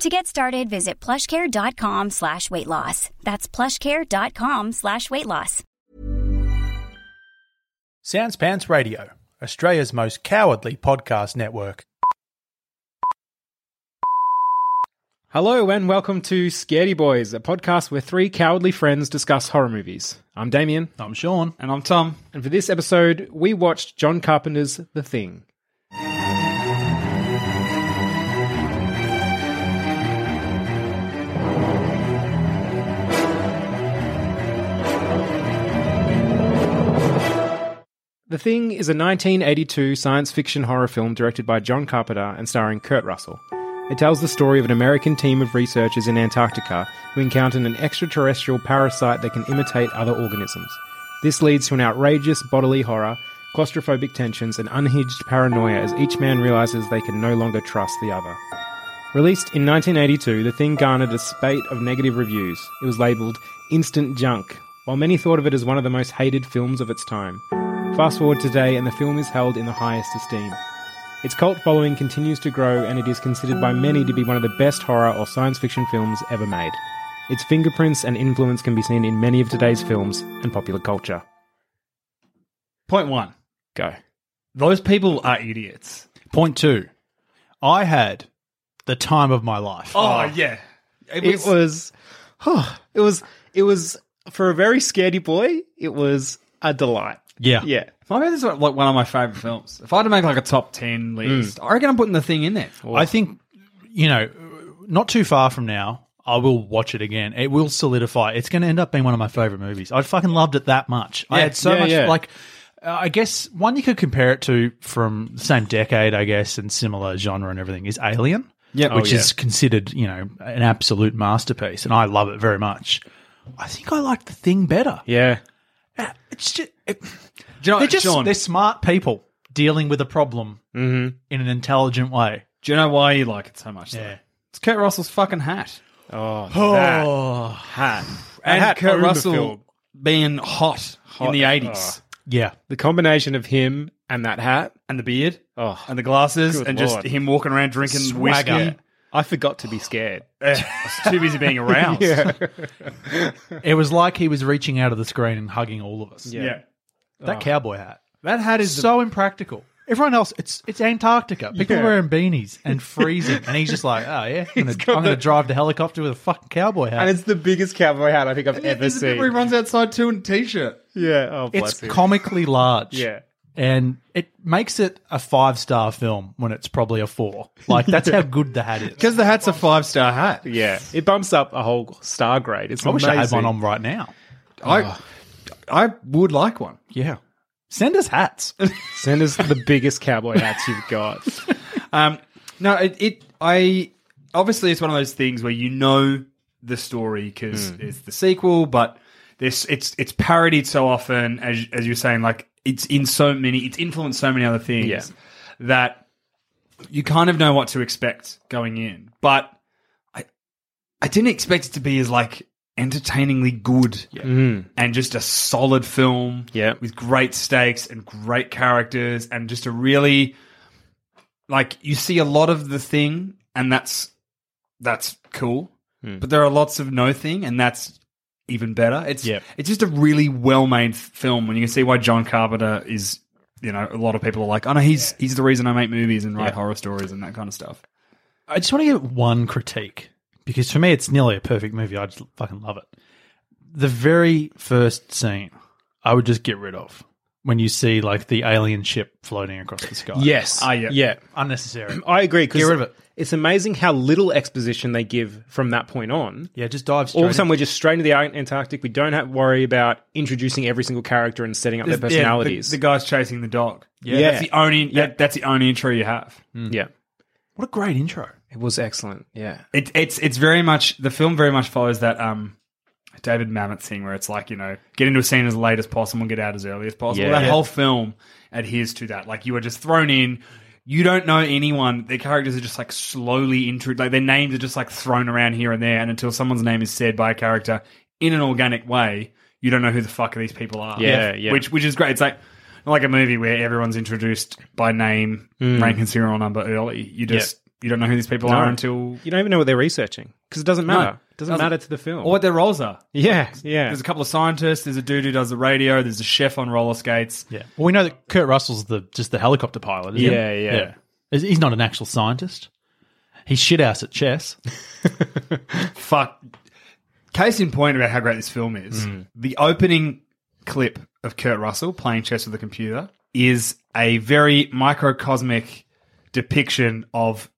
To get started, visit plushcare.com slash weight loss. That's plushcare.com slash weight loss. Sounds Pants Radio, Australia's most cowardly podcast network. Hello and welcome to Scaredy Boys, a podcast where three cowardly friends discuss horror movies. I'm Damien, I'm Sean. And I'm Tom. and for this episode, we watched John Carpenter's The Thing. The Thing is a 1982 science fiction horror film directed by John Carpenter and starring Kurt Russell. It tells the story of an American team of researchers in Antarctica who encounter an extraterrestrial parasite that can imitate other organisms. This leads to an outrageous bodily horror, claustrophobic tensions, and unhinged paranoia as each man realizes they can no longer trust the other. Released in 1982, The Thing garnered a spate of negative reviews. It was labelled instant junk, while many thought of it as one of the most hated films of its time. Fast forward today, and the film is held in the highest esteem. Its cult following continues to grow, and it is considered by many to be one of the best horror or science fiction films ever made. Its fingerprints and influence can be seen in many of today's films and popular culture. Point one. Go. Those people are idiots. Point two, I had the time of my life. Oh, oh. yeah. It was, It was, it was, it was for a very scaredy boy. It was a delight. Yeah. Yeah, I bet this is like one of my favorite films. If I had to make like a top 10 list, I reckon I'm putting the thing in there. I think, you know, not too far from now, I will watch it again. It will solidify. It's going to end up being one of my favorite movies. I fucking loved it that much. I Yeah, had so yeah, much, yeah. like, uh, I guess one you could compare it to from the same decade, I guess, and similar genre and everything is Alien. Yeah. which Oh, yeah. is considered, you know, an absolute masterpiece, and I love it very much. I think I liked the thing better. yeah. Uh, It's just, it, Do you know, they're just Sean, they're smart people dealing with a problem Mm-hmm. in an intelligent way. do you know why you like it so much? though? Yeah. It's Kurt Russell's fucking hat. Oh, that hat. And hat Kurt owned Russell film. being hot, in the 80s. Yeah, The combination of him and that hat. And the beard. Oh, And the glasses. Good and lord. just him walking around drinking Swagger. whiskey. I forgot to be scared. I was too busy being aroused. Yeah. it was like he was reaching out of the screen and hugging all of us. Yeah. That oh. cowboy hat, That hat is so impractical. Everyone else, it's it's Antarctica. People Yeah. wearing beanies and freezing, and he's just like, oh yeah, I'm gonna, got I'm gonna the- drive the helicopter with a fucking cowboy hat. and it's the biggest cowboy hat I think I've ever There's seen. where he runs outside too in a t-shirt. Yeah. Oh, bless It's him. comically large. Yeah. And it makes it a five star film when it's probably a four. Like that's how good the hat is. Because the hat's a five-star hat. Yeah. It bumps up a whole star grade. It's I wish I had one on right now. I, I would like one. Yeah. Send us hats. Send us the biggest cowboy hats you've got. Um, no, it, it. I obviously it's one of those things where you know the story because it's the sequel, but this it's it's parodied so often as as you're saying, like it's in so many, it's influenced so many other things Yeah. that you kind of know what to expect going in. But I I didn't expect it to be as like entertainingly good mm-hmm. and just a solid film Yeah. with great stakes and great characters and just a really like you see a lot of the thing and that's that's cool hmm. but there are lots of no thing and that's even better it's Yep. it's just a really well made film and you can see why John Carpenter is you know a lot of people are like oh no he's he's the reason I make movies and write horror stories and that kind of stuff I just want to get one critique because for me it's nearly a perfect movie. I just fucking love it. The very first scene I would just get rid of when you see like the alien ship floating across the sky. Yes. Ah, yeah. Yeah. unnecessary. I agree. Get rid of it. It's amazing how little exposition they give from that point on. Yeah, just dive straight. All of a sudden, we're just straight into the Antarctic. We don't have to worry about introducing every single character and setting up their Yeah, the- personalities. the, guy's chasing the dog. Yeah. That's the only Yeah. that, that's the only intro you have. yeah, what a great intro. it was excellent. Yeah, It, it's it's very much the film very much follows that um David Mamet thing where it's like you know get into a scene as late as possible and get out as early as possible. Yeah. that Yeah. whole film adheres to that. Like you are just thrown in. You don't know anyone. Their characters are just like slowly intro. Like their names are just like thrown around here and there, and until someone's name is said by a character in an organic way, you don't know who the fuck these people are. Yeah, yeah. Which which is great. It's like like a movie where everyone's introduced by name, hmm. rank, and serial number early. You just you don't know who these people. No. are until you don't even know what they're researching because it doesn't matter. it doesn't Doesn't- matter to the film. or what their roles are. yeah, yeah. There's a couple of scientists. There's a dude who does the radio. There's a chef on roller skates. Yeah. Well, we know that Kurt Russell's the just the helicopter pilot. Isn't Yeah, he? yeah. He's- He's not an actual scientist. He's shit ass at chess. Fuck. Case in point about how great this film is. Hmm. The opening clip of Kurt Russell playing chess with a computer is a very microcosmic depiction of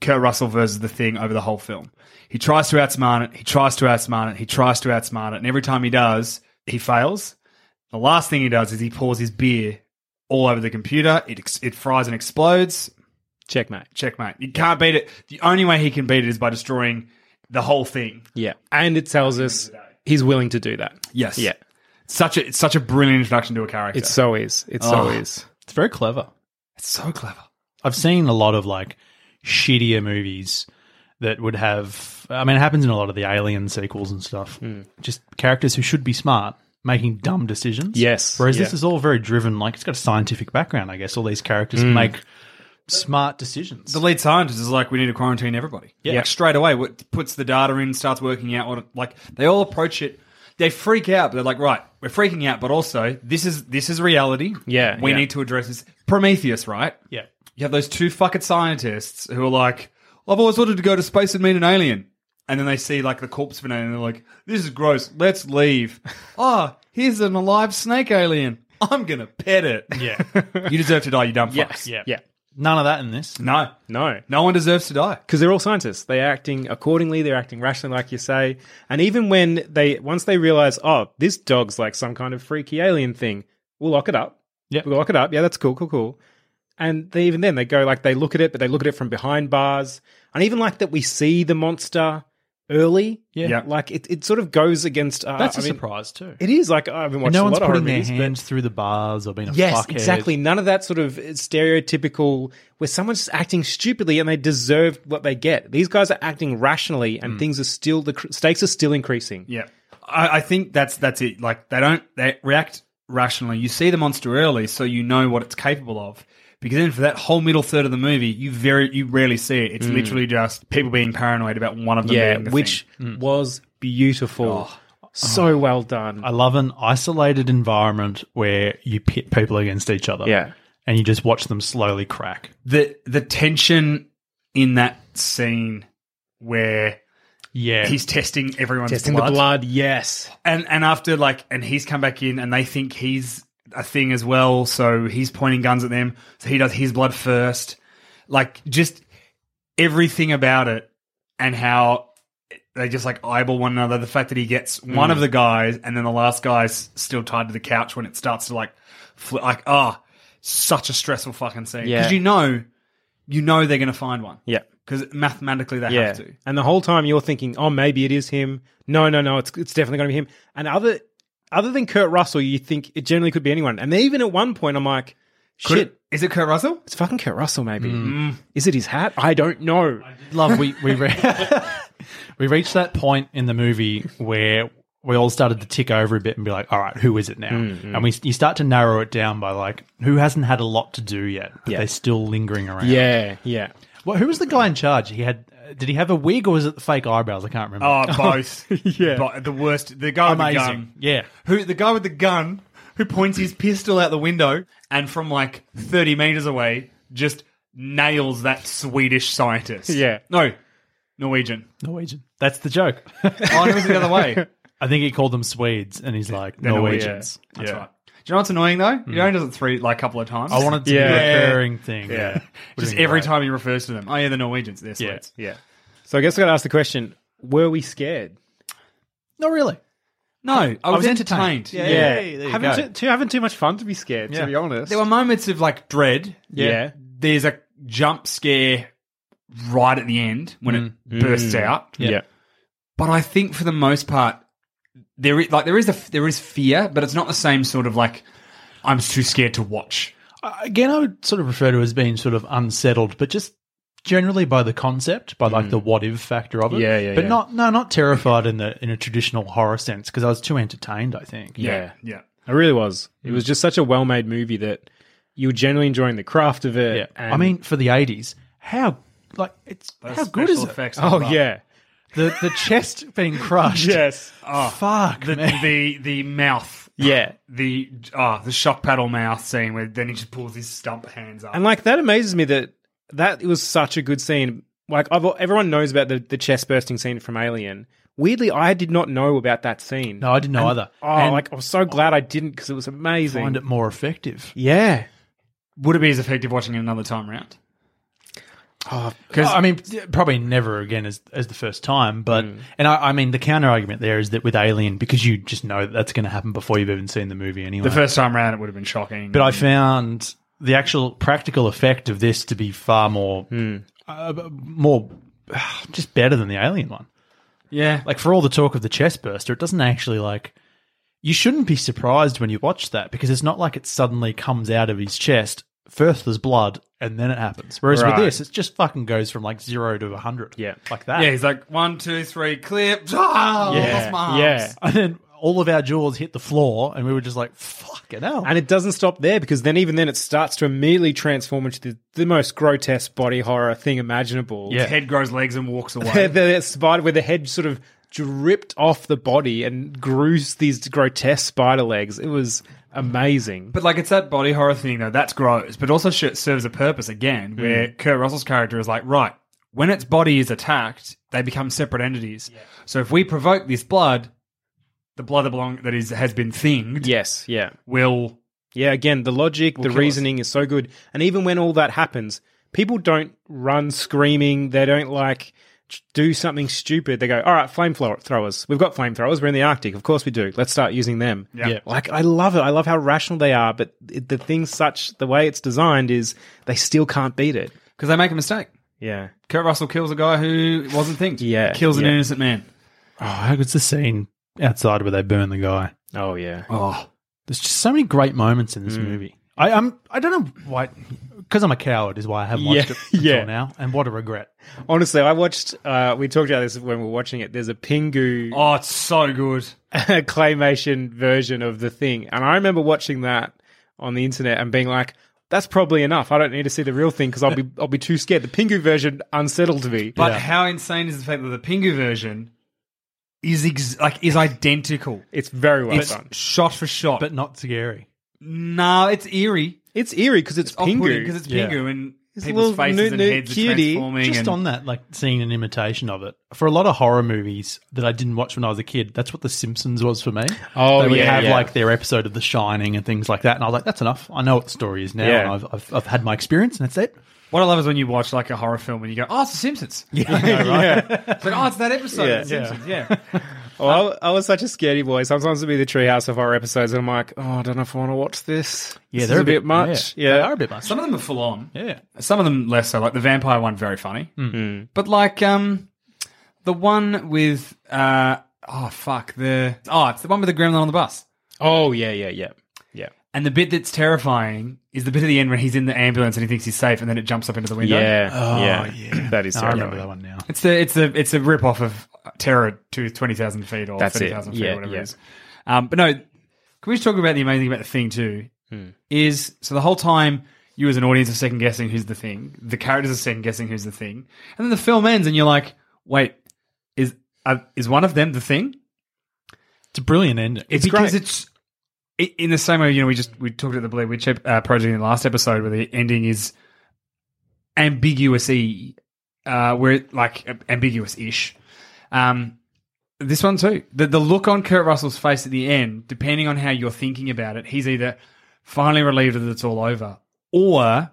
Kurt Russell versus the thing over the whole film. He tries to outsmart it. He tries to outsmart it. He tries to outsmart it. And every time he does, he fails. The last thing he does is he pours his beer all over the computer. It, ex- it fries and explodes. Checkmate. Checkmate. You can't beat it. The only way he can beat it is by destroying the whole thing. Yeah, and it tells us he's willing to do that. Yes. Yeah, Such a it's such a brilliant introduction to a character. it so is. It so Oh. is. It's very clever. It's so clever. I've seen a lot of like shittier movies that would have. I mean, it happens in a lot of the Alien sequels and stuff. Hmm. Just characters who should be smart making dumb decisions. Yes, Whereas yeah. this is all very driven. Like it's got a scientific background. I guess all these characters Hmm. make smart decisions. The lead scientist is like, we need to quarantine everybody. Yeah. Like straight away, what puts the data in, starts working out what like they all approach it. They freak out, but they're like, right, we're freaking out, but also this is this is reality. Yeah, we yeah. need to address this. Prometheus, right? yeah. You have those two fucking scientists who are like, I've always wanted to go to space and meet an alien. And then they see like the corpse of an alien and they're like, this is gross. Let's leave. oh, here's an alive snake alien. I'm going to pet it. Yeah. You deserve to die, you dumb Yes. fucks. Yeah. Yeah. None of that in this. No. No. No one deserves to die. because they're all scientists. They're acting accordingly. They're acting rationally, like you say. And even when they once they realize, oh, this dog's like some kind of freaky alien thing, we'll lock it up. Yeah. we'll lock it up. Yeah, that's cool, cool, cool. And they even then they go like they look at it, but they look at it from behind bars. And even like that, we see the monster early. Yeah. Yeah. like it, it sort of goes against. Uh, That's I a mean, surprise too. It is like I've been And watching no a one's lot of horror putting their movies, but- hands through the bars or being a Yes, fuckhead. exactly. None of that sort of stereotypical where someone's just acting stupidly and they deserve what they get. These guys are acting rationally, and things are still the cr- stakes are still increasing. Yeah. I, I think that's that's it. Like they don't they react rationally. You see the monster early, so you know what it's capable of. Because then for that whole middle third of the movie, you very you rarely see it. It's mm. literally just people being paranoid about one of them Yeah, the which thing. Mm. was beautiful, Oh. so oh. well done. I love an isolated environment where you pit people against each other. Yeah. And you just watch them slowly crack. the the tension in that scene where Yeah. he's testing everyone's Testing blood. the blood, yes. and and after like and he's come back in and they think he's a thing as well so he's pointing guns at them so he does his blood first like just everything about it and how they just like eyeball one another the fact that he gets one of the guys and then the last guy's still tied to the couch when it starts to like fl- like ah such a stressful fucking scene Yeah. because you know you know they're going to find one Yeah. because mathematically they Yeah. have to And the whole time you're thinking, oh, maybe it is him. No, no, no, it's it's definitely going to be him. And other other than Kurt Russell, you think it generally could be anyone. And even at one point, I'm like, Could shit, it- is it Kurt Russell it's fucking Kurt Russell. Maybe is it his hat? I don't know. love we we re- we reached that point in the movie where we all started to tick over a bit and be like, all right, who is it now? Mm, And we you start to narrow it down by like who hasn't had a lot to do yet, but Yeah. they're still lingering around. Yeah, yeah. Well, who was the guy in charge? He had. Did he have a wig or was it the fake eyebrows? I can't remember. Oh, both. Yeah. But the worst. The guy with the Amazing. gun. Yeah. Who the guy with the gun who points his pistol out the window and from like thirty meters away just nails that Swedish scientist. Yeah. No, Norwegian. Norwegian. That's the joke. Oh, it was the other way. I think he called them Swedes, and he's like Norwegians. That's yeah. right. Do you know what's annoying though? He hmm. only does it three, like a couple of times. I wanted to Yeah. be a recurring thing. Yeah. Yeah, Just every great. time he refers to them. Oh yeah, the Norwegians. They're Yeah. Swedes. Yeah. So I guess I got to ask the question: Were we scared? Not really. No, I was, was entertained. entertained. Yeah, yeah. there you having go. too, too, having too much fun to be scared. Yeah. To be honest, There were moments of like dread. Yeah. There's a jump scare right at the end when it mm. bursts mm. out. yeah. But I think for the most part, there is like there is a there is fear, but it's not the same sort of like I'm too scared to watch. Uh, Again, I would sort of refer to as being sort of unsettled, but just generally by the concept, by like the what if factor of it. Yeah, yeah, But yeah. not no, not terrified in the in a traditional horror sense because I was too entertained. I think. Yeah. Yeah. I really was. It was just such a well-made movie that you were genuinely enjoying the craft of it. Yeah. and- I mean, for the eighties, how like it's how good is it? Effects oh yeah, The the chest being crushed. yes, Oh fuck, The, man. the the mouth. yeah. The ah the shock paddle mouth scene where then he just pulls his stump hands up. And like that amazes me that that was such a good scene. Like I've, everyone knows about the, the chest bursting scene from Alien. Weirdly, I did not know about that scene. No, I didn't know either. Oh, And like I was so glad I didn't because it was amazing. find it more effective. Yeah. Would it be as effective watching it another time round? Oh, I mean, probably never again as as the first time. But and I, I mean, the counter argument there is that with Alien, because you just know that that's going to happen before you've even seen the movie anyway. The first time round, it would have been shocking. but I found the actual practical effect of this to be far more, Hmm. uh, more, just better than the Alien one. yeah, Like for all the talk of the chest burster, it doesn't actually like. You shouldn't be surprised when you watch that because it's not like it suddenly comes out of his chest. First there's blood, and then it happens. Whereas Right. with this, it just fucking goes from like zero to a hundred. Yeah. like that. yeah. He's like one, two, three, clip. Ah, Yeah, lost my arms. yeah. and then all of our jaws hit the floor, and we were just like, "Fucking hell!" And it doesn't stop there because then even then it starts to immediately transform into the, the most grotesque body horror thing imaginable. Yeah. His head grows legs and walks the, away. the spider where the head sort of dripped off the body and grew these grotesque spider legs. It was amazing. But like it's that body horror thing though. That's gross, but also sh- serves a purpose again, mm. where Kurt Russell's character is like, right, when its body is attacked, they become separate entities. So if we provoke this blood, the blood that belong that is has been thinged Yes, yeah. will Yeah, again, the logic, the kill us. reasoning is so good. And even when all that happens, people don't run screaming. They don't like do something stupid. They go, all right, flamethrowers. We've got flamethrowers. We're in the Arctic. Of course we do. Let's start using them. Yeah. Yeah. Like, I love it. I love how rational they are. But it, the thing such, the way it's designed is they still can't beat it. because they make a mistake. Yeah. Kurt Russell kills a guy who wasn't thinged. Yeah, kills an yeah. innocent man. oh, how good's the scene outside where they burn the guy? Oh, yeah. Oh, There's just so many great moments in this mm. movie. I, I'm I don't know why because I'm a coward is why I haven't watched Yeah, it until yeah. now, and what a regret. Honestly, I watched, uh, we talked about this when we were watching it. There's a Pingu oh, it's so good. claymation version of the thing. And I remember watching that on the internet and being like, that's probably enough. I don't need to see the real thing because I'll be I'll be too scared. The Pingu version unsettled me. But Yeah. how insane is the fact that the Pingu version is ex- like is identical? it's very well It's done. shot for shot. But not scary. no, it's eerie. It's eerie because it's, Pingu. because it's Yeah. Pingu and It's a people's little faces nu- and nu- heads are transforming. Just and, on that, like seeing an imitation of it. For a lot of horror movies that I didn't watch when I was a kid, that's what The Simpsons was for me. Oh, they would yeah, have yeah. like their episode of The Shining and things like that, and I was like, "That's enough. I know what the story is now. Yeah. and I've, I've I've had my experience, and that's it." what I love is when you watch like a horror film and you go, "Oh, it's The Simpsons." yeah. It's like, "Oh, it's that episode Yeah. of The Simpsons." Yeah. Well, I, I was such a scaredy boy. Sometimes it'd be the Treehouse of Horror episodes, and I'm like, oh, I don't know if I want to watch this. Yeah, This they're is a bit much. Yeah, they are a bit much. Some of them are full on. yeah, Some of them less so. Like the vampire one, very funny. But like um, the one with uh, oh fuck the oh, it's the one with the gremlin on the bus. Oh yeah, yeah, yeah, yeah, And the bit that's terrifying is the bit at the end when he's in the ambulance and he thinks he's safe, and then it jumps up into the window. yeah, Oh, yeah. yeah. That is I remember that one now. It's the it's a it's a rip off of Terror to twenty thousand feet or That's thirty it. thousand feet Yeah, or whatever yeah. it is. Um, but no, can we just talk about the amazing thing about the thing too? Is so the whole time you as an audience are second guessing who's the thing, the characters are second guessing who's the thing, and then the film ends and you're like, wait, is uh, is one of them the thing? It's a brilliant ending. It's because it's i- in the same way. You know, we just we talked about the Blair Witch uh, project in the last episode, where the ending is ambiguous-y, uh, where it, like ambiguous-ish. Um, This one too. The the look on Kurt Russell's face at the end, depending on how you're thinking about it, he's either finally relieved that it's all over, or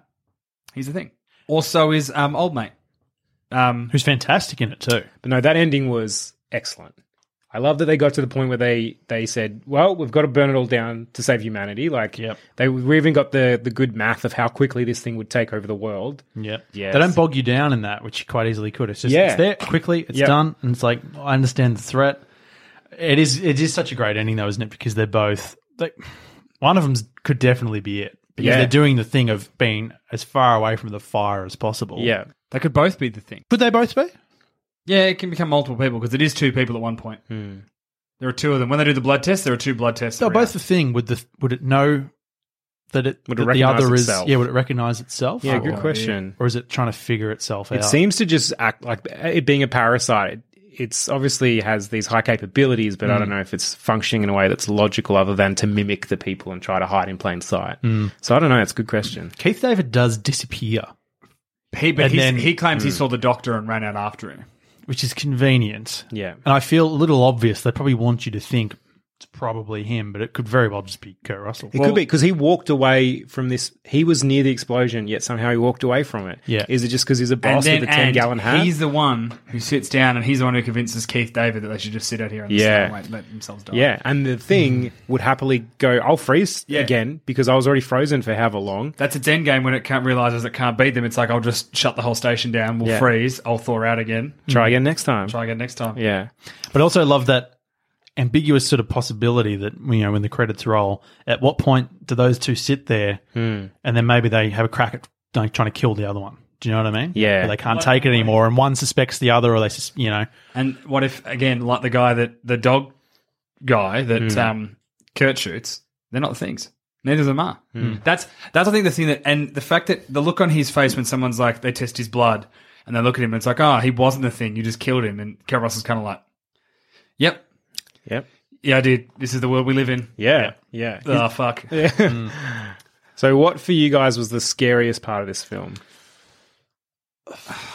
here's the thing. Also, is um old mate. Um, Who's fantastic in it too. But no, that ending was excellent. I love that they got to the point where they they said, "Well, we've got to burn it all down to save humanity." Like, Yep. they we even got the the good math of how quickly this thing would take over the world. Yep. Yes. They don't bog you down in that, which you quite easily could. It's just Yeah. it's there quickly, it's Yep. done, and it's like I understand the threat. It is it is such a great ending though, isn't it? Because they're both like one of them could definitely be it. Because Yeah. they're doing the thing of being as far away from the fire as possible. Yeah, they could both be the thing. Could they both be? Yeah, it can become multiple people because it is two people at one point. Hmm. There are two of them. When they do the blood test, there are two blood tests. They're both the thing. Would the would it know that it Would it that the other itself? is yeah, would it recognize itself? yeah. Or- Good oh, question. Or is it trying to figure itself It out? It seems to just act like it being a parasite. It's obviously has these high capabilities, but I hmm. don't know if it's functioning in a way that's logical, other than to mimic the people and try to hide in plain sight. Hmm. So I don't know. It's a good question. Keith David does disappear, He, but then- he claims he saw the doctor and ran out after him. Which is convenient. Yeah. And I feel a little obvious. They probably want you to think it's probably him, but it could very well just be Kurt Russell. It could be because he walked away from this. He was near the explosion, yet somehow he walked away from it. Yeah. Is it just because he's a And boss then with a ten gallon hat? he's the one who sits down and he's the one who convinces Keith David that they should just sit out here and Yeah. wait, let themselves die. yeah, and the thing would happily go. I'll freeze Yeah. again because I was already frozen for however long. That's its end game when it can't realizes it can't beat them. It's like I'll just shut the whole station down. We'll Yeah. freeze. I'll thaw out again. Try again next time. Try again next time. Yeah, But I also love that ambiguous sort of possibility that you know when the credits roll. At what point do those two sit there, Hmm. and then maybe they have a crack at like, trying to kill the other one? Do you know what I mean? Yeah. Where they can't take it anymore, and one suspects the other, or they, sus- you know, And what if again, like the guy that the dog guy that Hmm. um, Kurt shoots, they're not the things. Neither of them are. That's that's I think the thing that and the fact that the look on his face when someone's like they test his blood and they look at him and it's like, oh, he wasn't the thing. You just killed him. And Kurt Russell's kind of like, yep, yep, yeah, I did. This is the world we live in. yeah, yeah. Oh fuck. Hmm. So, what for you guys was the scariest part of this film?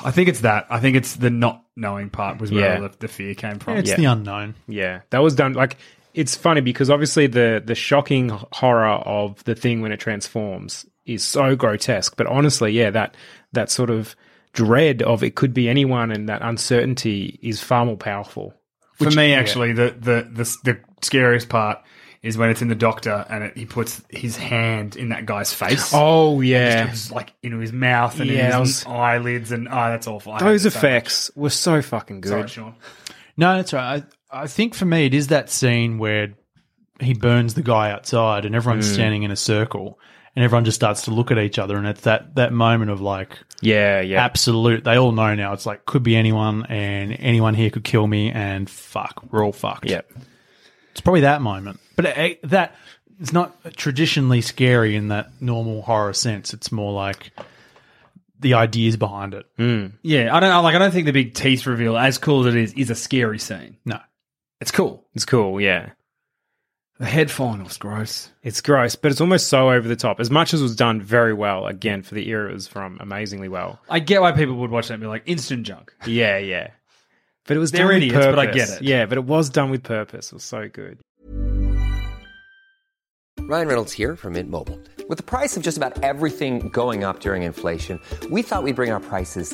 I think it's that. I think it's the not knowing part was where Yeah. all the, the fear came from. it's Yeah. the unknown. Yeah, that was done. Like, it's funny because obviously the the shocking horror of the thing when it transforms is so grotesque. But honestly, yeah, that that sort of dread of it could be anyone and that uncertainty is far more powerful. For me, actually, the, the the the scariest part is when it's in the doctor and it, he puts his hand in that guy's face. Oh yeah, Just like into his mouth and Yeah, in his was- eyelids, and oh, that's awful. I those it so effects were so fucking good. Sorry, Sean. No, that's right. I, I think for me, it is that scene where he burns the guy outside, and everyone's Hmm. standing in a circle, and everyone just starts to look at each other, and it's that that moment of like Yeah, yeah, absolute. They all know now. It's like could be anyone, and anyone here could kill me, and fuck, we're all fucked. yeah. it's probably that moment. But it, that it's not traditionally scary in that normal horror sense. It's more like the ideas behind it. Hmm. Yeah, I don't like. I don't think the big teeth reveal, as cool as it is, is a scary scene. No, It's cool. It's cool. Yeah. The head final's gross. It's gross, but it's almost so over the top. As much as it was done very well, again, for the era it was from, amazingly well. I get why people would watch that and be like instant junk. Yeah, yeah. But it was They're done idiots, with but I get it. Yeah, but it was done with purpose. It was so good. Ryan Reynolds here from Mint Mobile. With the price of just about everything going up during inflation, we thought we'd bring our prices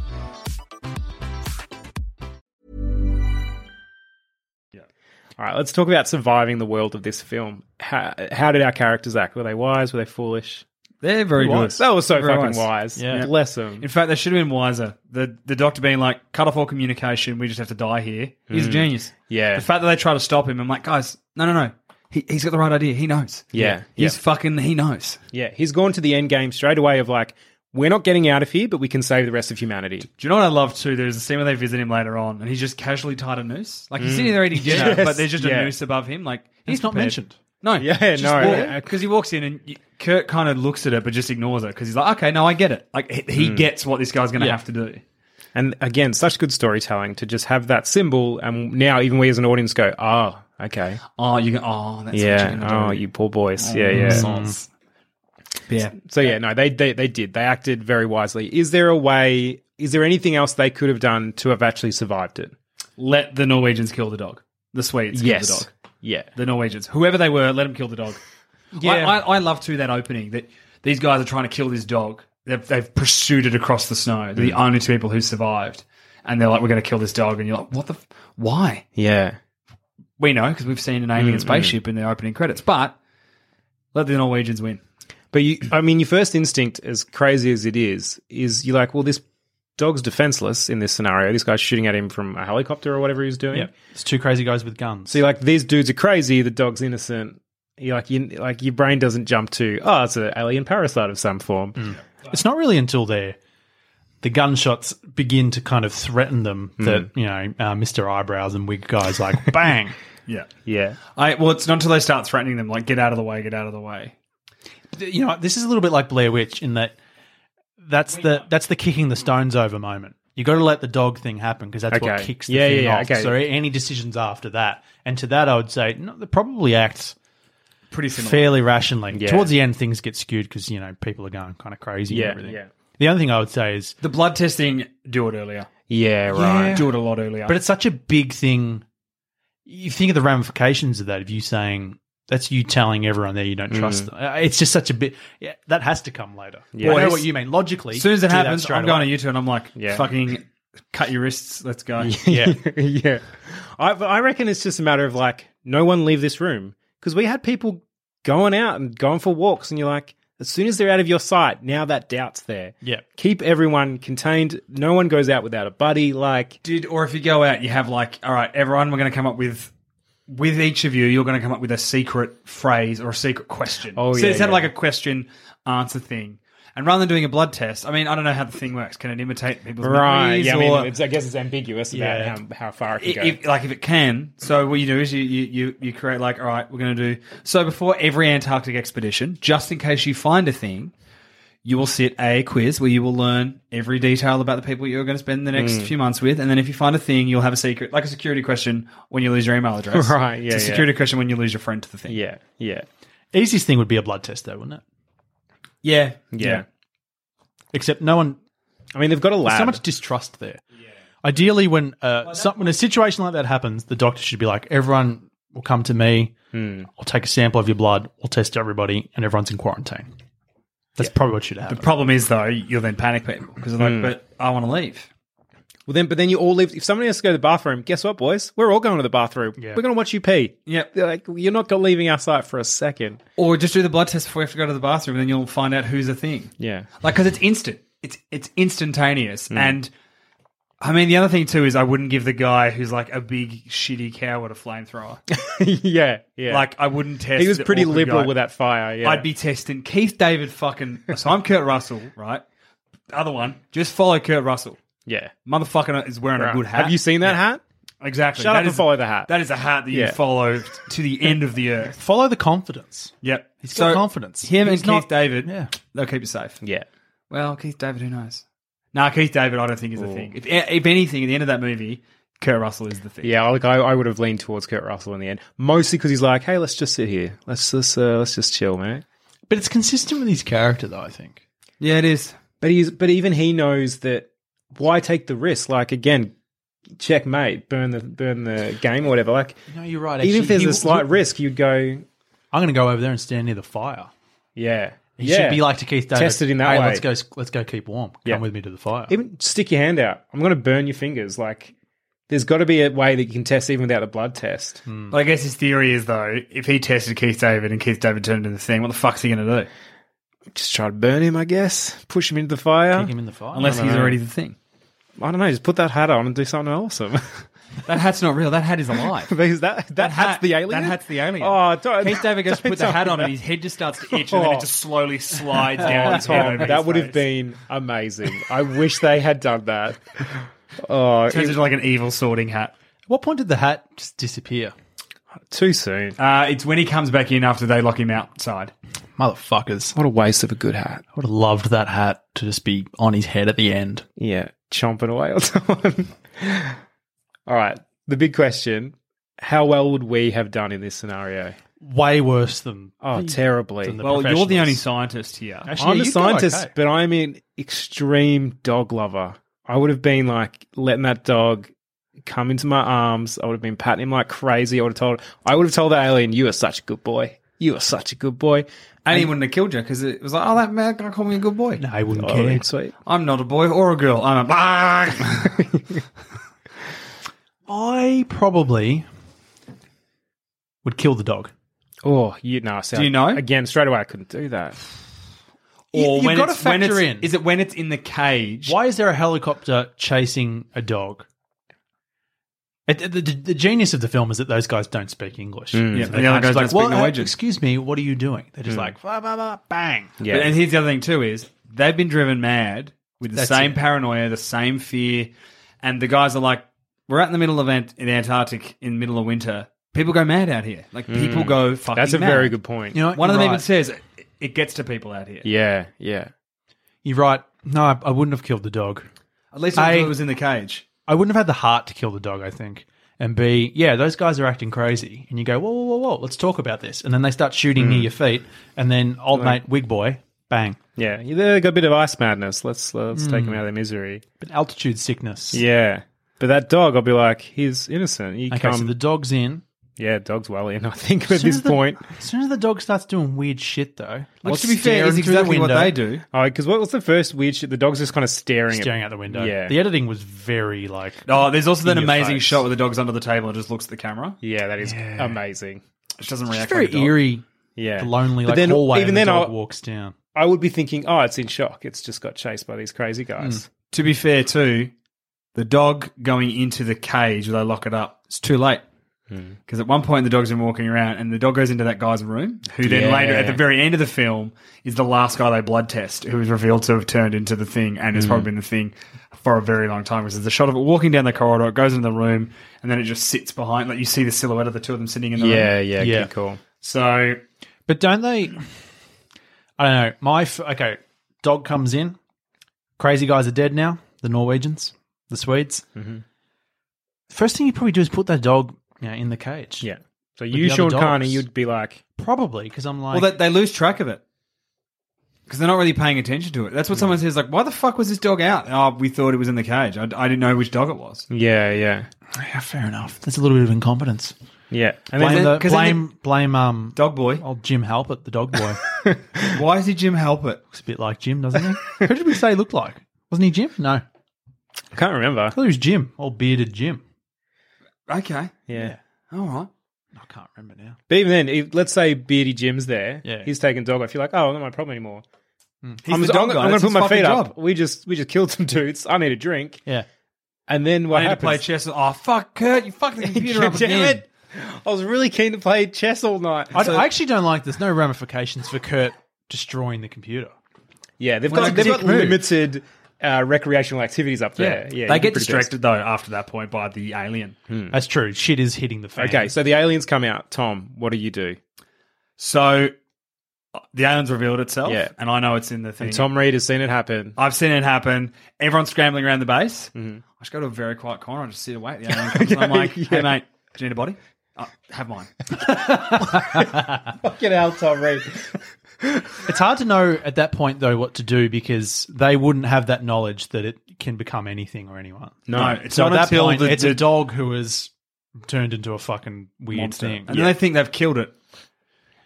All right, let's talk about surviving the world of this film. How, how did our characters act? Were they wise? Were they foolish? They're very good. Wise. That was so Very fucking wise. Yeah. Bless them. In fact, they should have been wiser. The the doctor being like, cut off all communication. We just have to die here. He's a genius. Mm. Yeah. The fact that they try to stop him, I'm like, guys, no, no, no. He, he's got the right idea. He knows. Yeah. He's Yeah. fucking. He knows. Yeah, he's gone to the end game straight away of like, we're not getting out of here, but we can save the rest of humanity. Do you know what I love too? There's a scene where they visit him later on, and he's just casually tied a noose. Like he's sitting mm. there eating dinner, Mm. Yes. but there's just Yeah. a noose above him. Like he's It's not prepared. mentioned. No, Yeah, no. because he walks in and y- Kurt kind of looks at it, but just ignores it because he's like, okay, no, I get it. Like he, he mm. gets what this guy's going to Yeah. have to do. And again, such good storytelling to just have that symbol, and now even we as an audience go, oh, okay, Oh, you go, oh, that's what yeah, you're gonna oh, do. you poor boys, oh, yeah, yeah. Soz. Yeah. So yeah, no, they, they they did. They acted very wisely. Is there a way? Is there anything else they could have done to have actually survived it? Let the Norwegians kill the dog. The Swedes kill the dog. Yeah. The Norwegians, whoever they were, let them kill the dog. Yeah. I, I, I love too that opening that these guys are trying to kill this dog. They've, they've pursued it across the snow. They're the mm. only two people who survived, and they're like, "We're going to kill this dog," and you're like, "What the? F- why?" Yeah. We know because we've seen an alien mm-hmm. spaceship in the opening credits, but let the Norwegians win. But you, I mean, your first instinct, as crazy as it is, is you're like, well, this dog's defenseless in this scenario. This guy's shooting at him from a helicopter or whatever he's doing. Yeah, it's two crazy guys with guns. So you're like, these dudes are crazy. The dog's innocent. You're like, you, like your brain doesn't jump to, oh, it's an alien parasite of some form. It's not really until they the gunshots begin to kind of threaten them Hmm. that you know uh, Mr. Eyebrows and wig guys like bang. Yeah. Yeah. I well, it's not until they start threatening them, like, "Get out of the way, get out of the way." You know, this is a little bit like Blair Witch in that that's the that's the kicking the stones over moment. You got to let the dog thing happen because that's what Okay. kicks the Yeah, thing yeah, yeah, off. okay. So any decisions after that, and to that, I would say no, they probably act Pretty similar. fairly rationally. Yeah. Towards the end, things get skewed because you know people are going kind of crazy. Yeah, and everything. yeah. The only thing I would say is, The blood testing, do it earlier. Yeah, right. Do it a lot earlier. but it's such a big thing. You think of the ramifications of that. Of you saying that's you telling everyone there you don't trust them. Uh, It's just such a bit. Yeah, that has to come later. Yeah. I know Boys, what you mean. Logically, as soon as it do that happens, straight I'm going away. to YouTube and I'm like, Yeah. fucking cut your wrists. Let's go. Yeah. yeah. I, I reckon it's just a matter of like, no one leave this room. Because we had people going out and going for walks, and you're like, as soon as they're out of your sight, now that doubt's there. Yeah. Keep everyone contained. No one goes out without a buddy. Like, Did or if you go out, you have like, all right, everyone, we're going to come up with. With each of you, you're going to come up with a secret phrase or a secret question. Oh, so yeah, it's yeah. like a question answer thing. And rather than doing a blood test, I mean, I don't know how the thing works. Can it imitate people's right. Yeah, I, mean, it's, I guess it's ambiguous about Yeah. how, how far it can go. if, like if it can, so what you do is you, you, you, you create like, all right, we're going to do so before every Antarctic expedition, just in case you find a thing, you will sit a quiz where you will learn every detail about the people you're going to spend the next few months with, and then if you find a thing, you'll have a secret, like a security question when you lose your email address, Right, yeah, It's a yeah. security question when you lose your friend to the thing. yeah. Yeah. Easiest thing would be a blood test, though, wouldn't it? yeah, Yeah. Except no one. I mean, they've got a There's lab. so much distrust there. Yeah. Ideally, when uh, some, when a situation like that happens, the doctor should be like, everyone will come to me. Hmm. I'll take a sample of your blood. We'll test everybody, and everyone's in quarantine. That's probably what should happen. The problem is though, you'll then panic people because they're like, hmm. but I want to leave. well, then, but then you all leave. If somebody has to go to the bathroom, guess what, boys? We're all going to the bathroom. Yeah. We're going to watch you pee. Yep. They're Like, you're not leaving our sight for a second. Or just do the blood test before you have to go to the bathroom, and then you'll find out who's a thing. Yeah. like because it's instant it's it's instantaneous hmm. and i mean the other thing too is i wouldn't give the guy who's like a big shitty coward a flamethrower yeah. Yeah. like i wouldn't test he was pretty liberal guy. with that fire. Yeah. i'd be testing keith david fucking so i'm kurt russell right other one just follow kurt russell Yeah. motherfucker is wearing a good hat Have you seen that hat? exactly Shut That up and follow the hat. that is a hat that Yeah. you follow to the end of the earth Follow the confidence. yep He's got confidence. him He's and not- keith david Yeah. they'll keep you safe Yeah. Well, Keith David, who knows? Nah, Keith David, I don't think is the thing. If, if anything, at the end of that movie, Kurt Russell is the thing. Yeah, like I, I would have leaned towards Kurt Russell in the end, mostly because he's like, "Hey, let's just sit here. Let's just uh, let's just chill, man." But it's consistent with his character, though. I think. yeah, it is. But he's but even he knows that why take the risk? Like again, checkmate, burn the burn the game or whatever. Like No, you're right. even if there's He- a slight he- risk, you'd go, I'm going to go over there and stand near the fire. yeah, He yeah. should be like to Keith David. Test it in that hey, way. Let's go. Let's go. Keep warm. Come Yeah. with me to the fire. even stick your hand out. I'm going to burn your fingers. Like there's got to be a way that you can test even without a blood test. Hmm. But I guess his theory is though, if he tested Keith David and Keith David turned into the thing, what the fuck's he going to do? Just try to burn him, I guess. Push him into the fire. Kick him in the fire. Unless he's know. already the thing. I don't know. Just put that hat on and do something awesome. That hat's not real. That hat is alive. because that that, hat's hat- the alien. That hat's the alien. Oh, don't, Keith David goes to put the tell hat on that. and his head just starts to itch and then Oh. it just slowly slides down. Oh, his head Tom, over that his would have been amazing. I wish they had done that. Oh, Turns into like an evil sorting hat. At what point did the hat just disappear? too soon. Uh, it's when he comes back in after they lock him outside. Motherfuckers. What a waste of a good hat. I would have loved that hat to just be on his head at the end. Yeah, chomping away on someone. All right, the big question: How well would we have done in this scenario? Way worse than. Oh, terribly. than the Well, you're the only scientist here. Actually, I'm you a scientist, okay. but I'm an extreme dog lover. I would have been like letting that dog come into my arms. I would have been patting him like crazy. I would have told. I would have told the alien, "You are such a good boy. You are such a good boy." And he wouldn't have killed you because it was like, oh, that mad guy called me a good boy. No, he wouldn't Oh, care. sweet. I'm not a boy or a girl. I'm a. I probably would kill the dog. Oh, you know. Do you know? Again, straight away, I couldn't do that. Or you've when gotta it's, when factor it's- in. Is it when it's in the cage? Why is there a helicopter chasing a dog? It, the, the, the genius of the film is that those guys don't speak English. Yeah, and they the other guys just don't like, speak well, uh, Norwegian." excuse me, what are you doing? They're just like, blah, blah, blah, bang. Yeah. But, and here's the other thing too: is they've been driven mad with the That's same it. paranoia, the same fear, and the guys are like, "We're out in the middle of Ant- in the Antarctic in the middle of winter. People go mad out here. Like people mm. go fucking." That's a mad. very good point. You know, One of them you're even says it- it gets to people out here. yeah, yeah. You're right. No, I, I wouldn't have killed the dog. At least until I- it was in the cage. I wouldn't have had the heart to kill the dog, I think. And B, yeah, those guys are acting crazy. And you go, whoa, whoa, whoa, whoa, let's talk about this. And then they start shooting near mm. your feet. And then old mate, wig boy, bang. Yeah, they got a bit of ice madness. Let's let's take mm. them out of their misery. But altitude sickness. Yeah, but that dog, I'll be like, he's innocent. You Okay, come, so the dog's in. yeah, dog's well in. I think at this the- point. As soon as the dog starts doing weird shit, though. Well, to be fair, is staring through the exactly what they do. Oh, because what was the first weird shit? The dog's just kind of staring, Staring at out the window. Yeah. The editing was very, like. Oh, there's also that amazing face. shot where the dog's under the table and just looks at the camera. Yeah, that is amazing. It doesn't It's react. very like a dog. eerie, Yeah, the lonely, But like, then hallway even the then, dog I, walks down. I would be thinking, oh, it's in shock. It's just got chased by these crazy guys. Hmm. To be fair, too, the dog going into the cage where they lock it up, it's too late. Hmm. Because at one point the dog's been walking around and the dog goes into that guy's room, who then Yeah. later, at the very end of the film, is the last guy they blood test, who is revealed to have turned into the thing and Hmm. has probably been the thing for a very long time. Because there's a shot of it walking down the corridor, it goes into the room, and then it just sits behind, like you see the silhouette of the two of them sitting in the Yeah, room. yeah, Yeah. good call. So, But don't they? I don't know. My f- okay, dog comes in. Crazy guys are dead now. The Norwegians, the Swedes. Mm-hmm. First thing you probably do is put that dog you know, in the cage. Yeah. So you, the other Sean Carney, you'd be like, probably because I'm like, well, they, they lose track of it. Because they're not really paying attention to it. That's what someone says, like, why the fuck was this dog out? Oh, we thought it was in the cage. I, I didn't know which dog it was. yeah, yeah, yeah, fair enough. That's a little bit of incompetence. yeah. And Blame, then, the, 'cause then blame, blame, um, Dog boy. old Jim Halpert, the dog boy. Why is he Jim Halpert? Looks a bit like Jim, doesn't he? Who did we say he looked like? Wasn't he Jim? No, I I can't remember. thought he was Jim, old bearded Jim. Okay. Yeah. All right. I can't remember now. But even then, if, let's say Beardy Jim's there. Yeah. He's taking dog off. You're like, oh, not my problem anymore. Hmm. He's I'm, the I'm, guy. I'm going That's to put his my feet fucking up. job. We just we just killed some dudes. I need a drink. Yeah. And then what I need to happens? play chess. Oh, fuck, Kurt. You fucked the computer up Damn again. it. I was really keen to play chess all night. I, I actually don't like. There's no ramifications for Kurt destroying the computer. yeah, they've Well, got, it's a they've got dick move. limited uh, recreational activities up there. Yeah, they get distracted, though, after that point by the alien. That's true. Shit is hitting the fan. Okay, so the aliens come out. Tom, what do you do? So uh, the alien's revealed itself. Yeah. And I know it's in the thing. And Tom Reed has seen it happen. I've seen it happen. Everyone's scrambling around the base. I just go to a very quiet corner and just sit and wait. The alien comes and I'm like, hey, mate, do you need a body? Uh, have mine. Fucking out, Tom Reed. It's hard to know at that point though what to do because they wouldn't have that knowledge that it can become anything or anyone. No, it's So not at that until point, the, it's the a dog who has turned into a fucking weird monster. thing. and then they think they've killed it.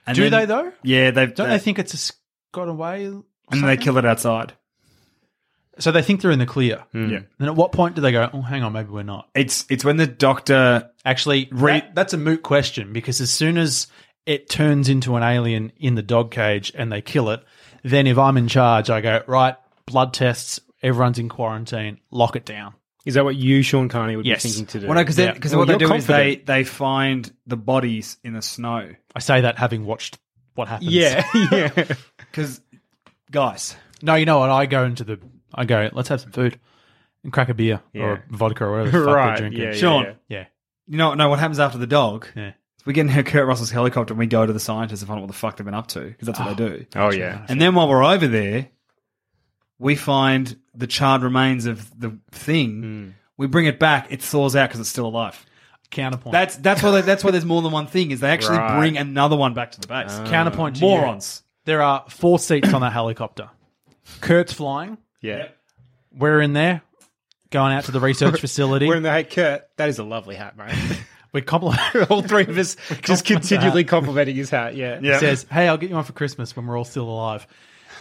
And Do then- they though? Yeah, they've. Don't they think it's a s- got away? or And then they something? kill it outside. So they think they're in the clear. Hmm. Yeah, Then at what point do they go? Oh, hang on, maybe we're not. it's it's when the doctor. Actually, Re- that- that's a moot question because as soon as it turns into an alien in the dog cage and they kill it, then if I'm in charge, I go right. Blood tests. Everyone's in quarantine. Lock it down. Is that what you, Sean Carney, would Yes. be thinking to do? Well, no, because Yeah. because Well, what they you're do is they confident. they find the bodies in the snow. I say that having watched what happens. yeah, yeah. Because guys, No, you know what? I go into the. I go. Let's have some food and crack a beer Yeah. or vodka or whatever the fuck right. we're drinking. Yeah, yeah, Sean. yeah. yeah, you know no what happens after the dog? yeah. We get in Kurt Russell's helicopter and we go to the scientists and find out what the fuck they've been up to because that's what they do. Oh yeah. And then while we're over there, we find the charred remains of the thing. Hmm. We bring it back. It thaws out because it's still alive. Counterpoint. That's that's why they, that's why there's more than one thing. Is they actually Right. bring another one back to the base. counterpoint. To you. Morons. There are four seats on that helicopter. Kurt's flying. Yeah. We're in there, going out to the research facility. We're in the hey Kurt. That is a lovely hat, mate. we compliment. all three of us just continually complimenting his hat. Yeah. Yeah. Says, "Hey, I'll get you one for Christmas when we're all still alive."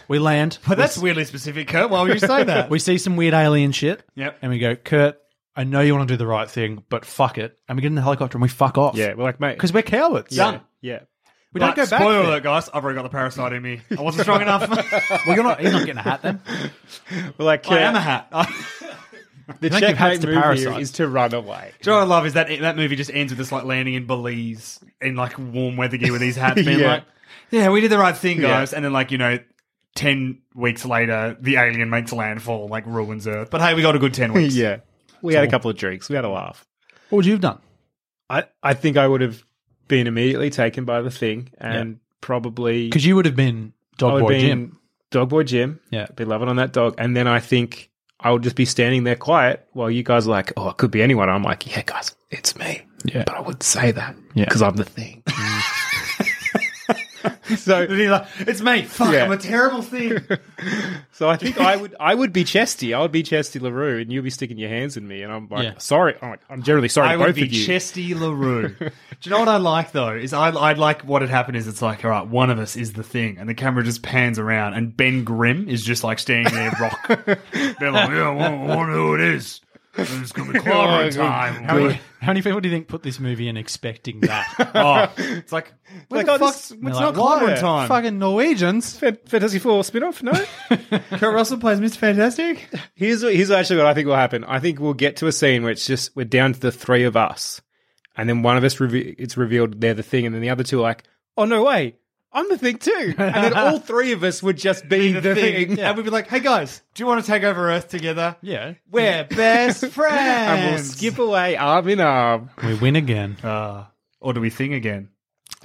We land. But that's weirdly specific, Kurt. Why would you say that? We see some weird alien shit. Yep. And we go, Kurt, I know you want to do the right thing, but fuck it. And we get in the helicopter and we fuck off. Yeah. We're like, mate. Because we're cowards. yeah. Yeah. We don't But go back. Spoiler alert, guys. I've already got the parasite in me. I wasn't strong enough. Well, you're not, he's not getting a hat then. We're like, I am uh, a hat. the Don't give checkmate to move here parasites. is to run away. Do you know what I love is that that movie just ends with us like landing in Belize in like warm weather gear with these hats, being Yeah. like, "Yeah, we did the right thing, Yeah. guys." And then like you know, ten weeks later, the alien makes landfall, like ruins Earth. But hey, we got a good ten weeks. yeah. We had a couple of drinks. We had a laugh. What would you have done? I, I think I would have been immediately taken by the thing and probably Because you would have been I Dog would Boy have Jim. been Dog Boy Jim. Yeah. Be loving on that dog. And then I think I would just be standing there quiet while you guys are like, oh, it could be anyone. I'm like, yeah, guys, it's me. Yeah. But I wouldn't say that Yeah. because I'm the thing. so, And he's like, "It's me. Fuck, Yeah. I'm a terrible thing." so I think I would, I would be Chesty. I would be Chesty Larue, and you'll be sticking your hands in me, and I'm like, Yeah. sorry. I'm, like, I'm generally sorry. I to would both be of you. Chesty Larue. Do you know what I like though? Is I I'd like what had happened is it's like, all right, one of us is the thing, and the camera just pans around, and Ben Grimm is just like standing there, rock. They're like, yeah, I wonder who it is. It's gonna be clobbering time. How many, how many people do you think put this movie in expecting that? Oh, it's like, Like, like, the oh, fuck's, this- it's They're not like, clobbering time. Fucking Norwegians. Fan- Fantasy Four spin off? No? Kurt Russell plays Mr. Fantastic. Here's what, here's actually what I think will happen. I think we'll get to a scene where it's just we're down to the three of us, and then one of us reve- it's revealed they're the thing, and then the other two are like, "Oh no way, I'm the thing too," and then all three of us would just be, the, thing, And we'd be like, hey guys, do you want to take over Earth together? Yeah. We're best friends. and we'll skip away arm in arm, We win again. Uh, or do we thing again?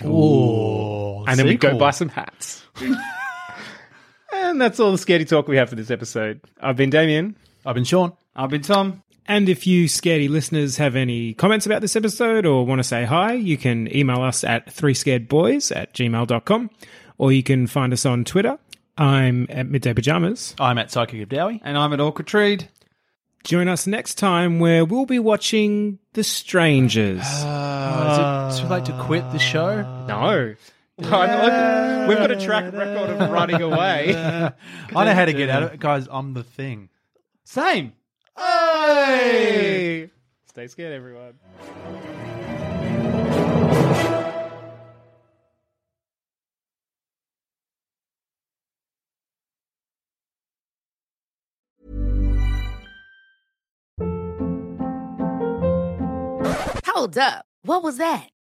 Oh, and then we go sequel. buy some hats. and that's all the scaredy talk we have for this episode. I've been Damien. I've been Sean. I've been Tom. And if you scaredy listeners have any comments about this episode or want to say hi, you can email us at threescaredboys at gmail.com or you can find us on Twitter. I'm at Midday Pajamas. I'm at Psychic of Dowie. And I'm at Awkward Treed. Join us next time where we'll be watching The Strangers. Uh, is it too late to quit the show? no. we've got a track record of running away. I know how to get out of it. Guys, I'm the thing. Same. Hey! Stay scared, everyone. Hold up. What was that?